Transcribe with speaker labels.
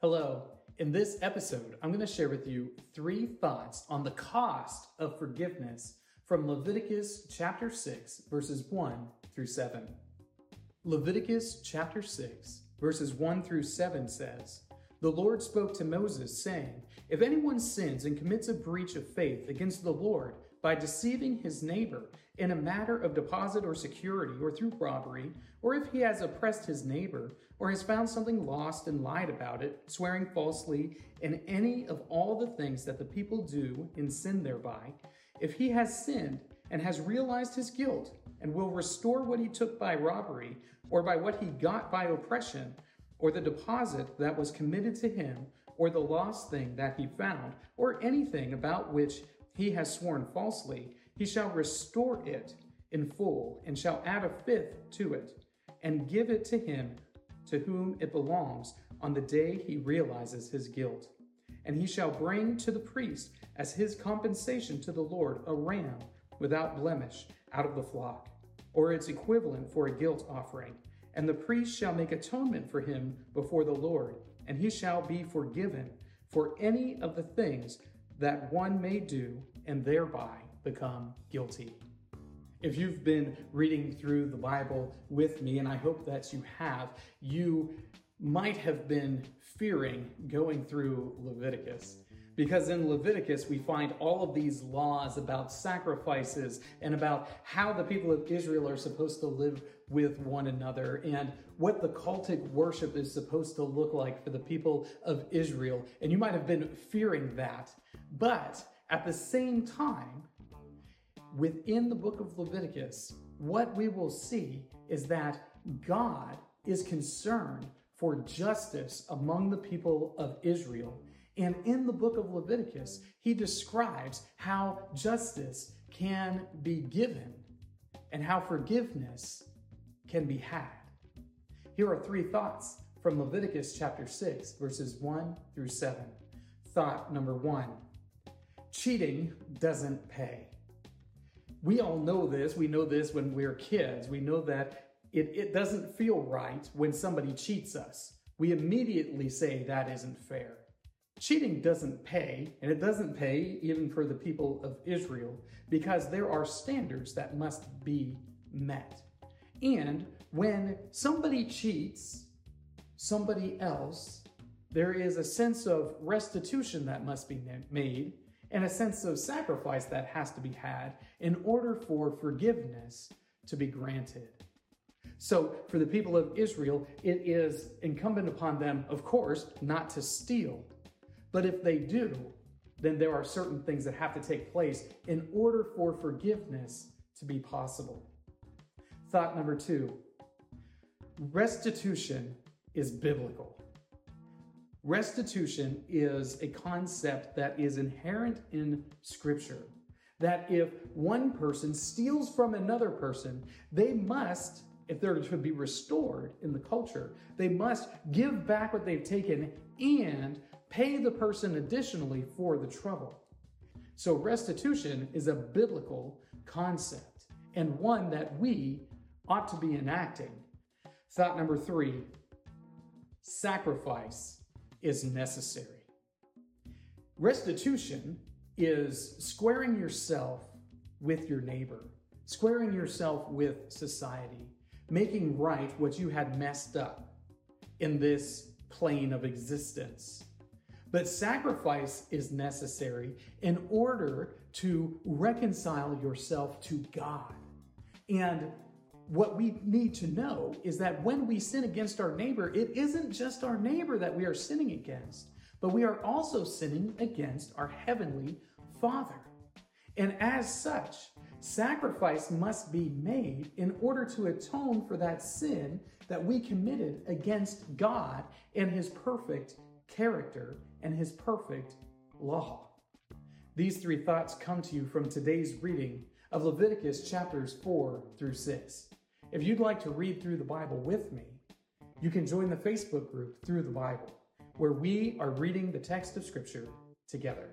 Speaker 1: Hello. In this episode, I'm going to share with you three thoughts on the cost of forgiveness from Leviticus chapter 6, verses 1 through 7. Leviticus chapter 6, verses 1 through 7 says, The Lord spoke to Moses, saying, If anyone sins and commits a breach of faith against the Lord, by deceiving his neighbor in a matter of deposit or security or through robbery, or if he has oppressed his neighbor or has found something lost and lied about it, swearing falsely in any of all the things that the people do in sin thereby, if he has sinned and has realized his guilt and will restore what he took by robbery or by what he got by oppression, or the deposit that was committed to him, or the lost thing that he found, or anything about which he has sworn falsely, he shall restore it in full, and shall add a fifth to it, and give it to him to whom it belongs on the day he realizes his guilt. And he shall bring to the priest as his compensation to the Lord a ram without blemish out of the flock, or its equivalent for a guilt offering. And the priest shall make atonement for him before the Lord, and he shall be forgiven for any of the things that one may do and thereby become guilty. If you've been reading through the Bible with me, and I hope that you have, you might have been fearing going through Leviticus. Because in Leviticus, we find all of these laws about sacrifices and about how the people of Israel are supposed to live with one another and what the cultic worship is supposed to look like for the people of Israel. And you might have been fearing that. But at the same time, within the book of Leviticus, what we will see is that God is concerned for justice among the people of Israel and in the book of Leviticus, he describes how justice can be given and how forgiveness can be had. Here are three thoughts from Leviticus chapter 6, verses 1 through 7. Thought number one cheating doesn't pay. We all know this. We know this when we're kids. We know that it, it doesn't feel right when somebody cheats us. We immediately say that isn't fair. Cheating doesn't pay, and it doesn't pay even for the people of Israel, because there are standards that must be met. And when somebody cheats somebody else, there is a sense of restitution that must be made and a sense of sacrifice that has to be had in order for forgiveness to be granted. So, for the people of Israel, it is incumbent upon them, of course, not to steal but if they do, then there are certain things that have to take place in order for forgiveness to be possible. Thought number two restitution is biblical. Restitution is a concept that is inherent in Scripture. That if one person steals from another person, they must, if they're to be restored in the culture, they must give back what they've taken and pay the person additionally for the trouble. So, restitution is a biblical concept and one that we ought to be enacting. Thought number three sacrifice is necessary. Restitution is squaring yourself with your neighbor, squaring yourself with society, making right what you had messed up in this plane of existence. But sacrifice is necessary in order to reconcile yourself to God. And what we need to know is that when we sin against our neighbor, it isn't just our neighbor that we are sinning against, but we are also sinning against our heavenly Father. And as such, sacrifice must be made in order to atone for that sin that we committed against God and His perfect character, and his perfect law. These three thoughts come to you from today's reading of Leviticus chapters 4 through 6. If you'd like to read through the Bible with me, you can join the Facebook group Through the Bible, where we are reading the text of Scripture together.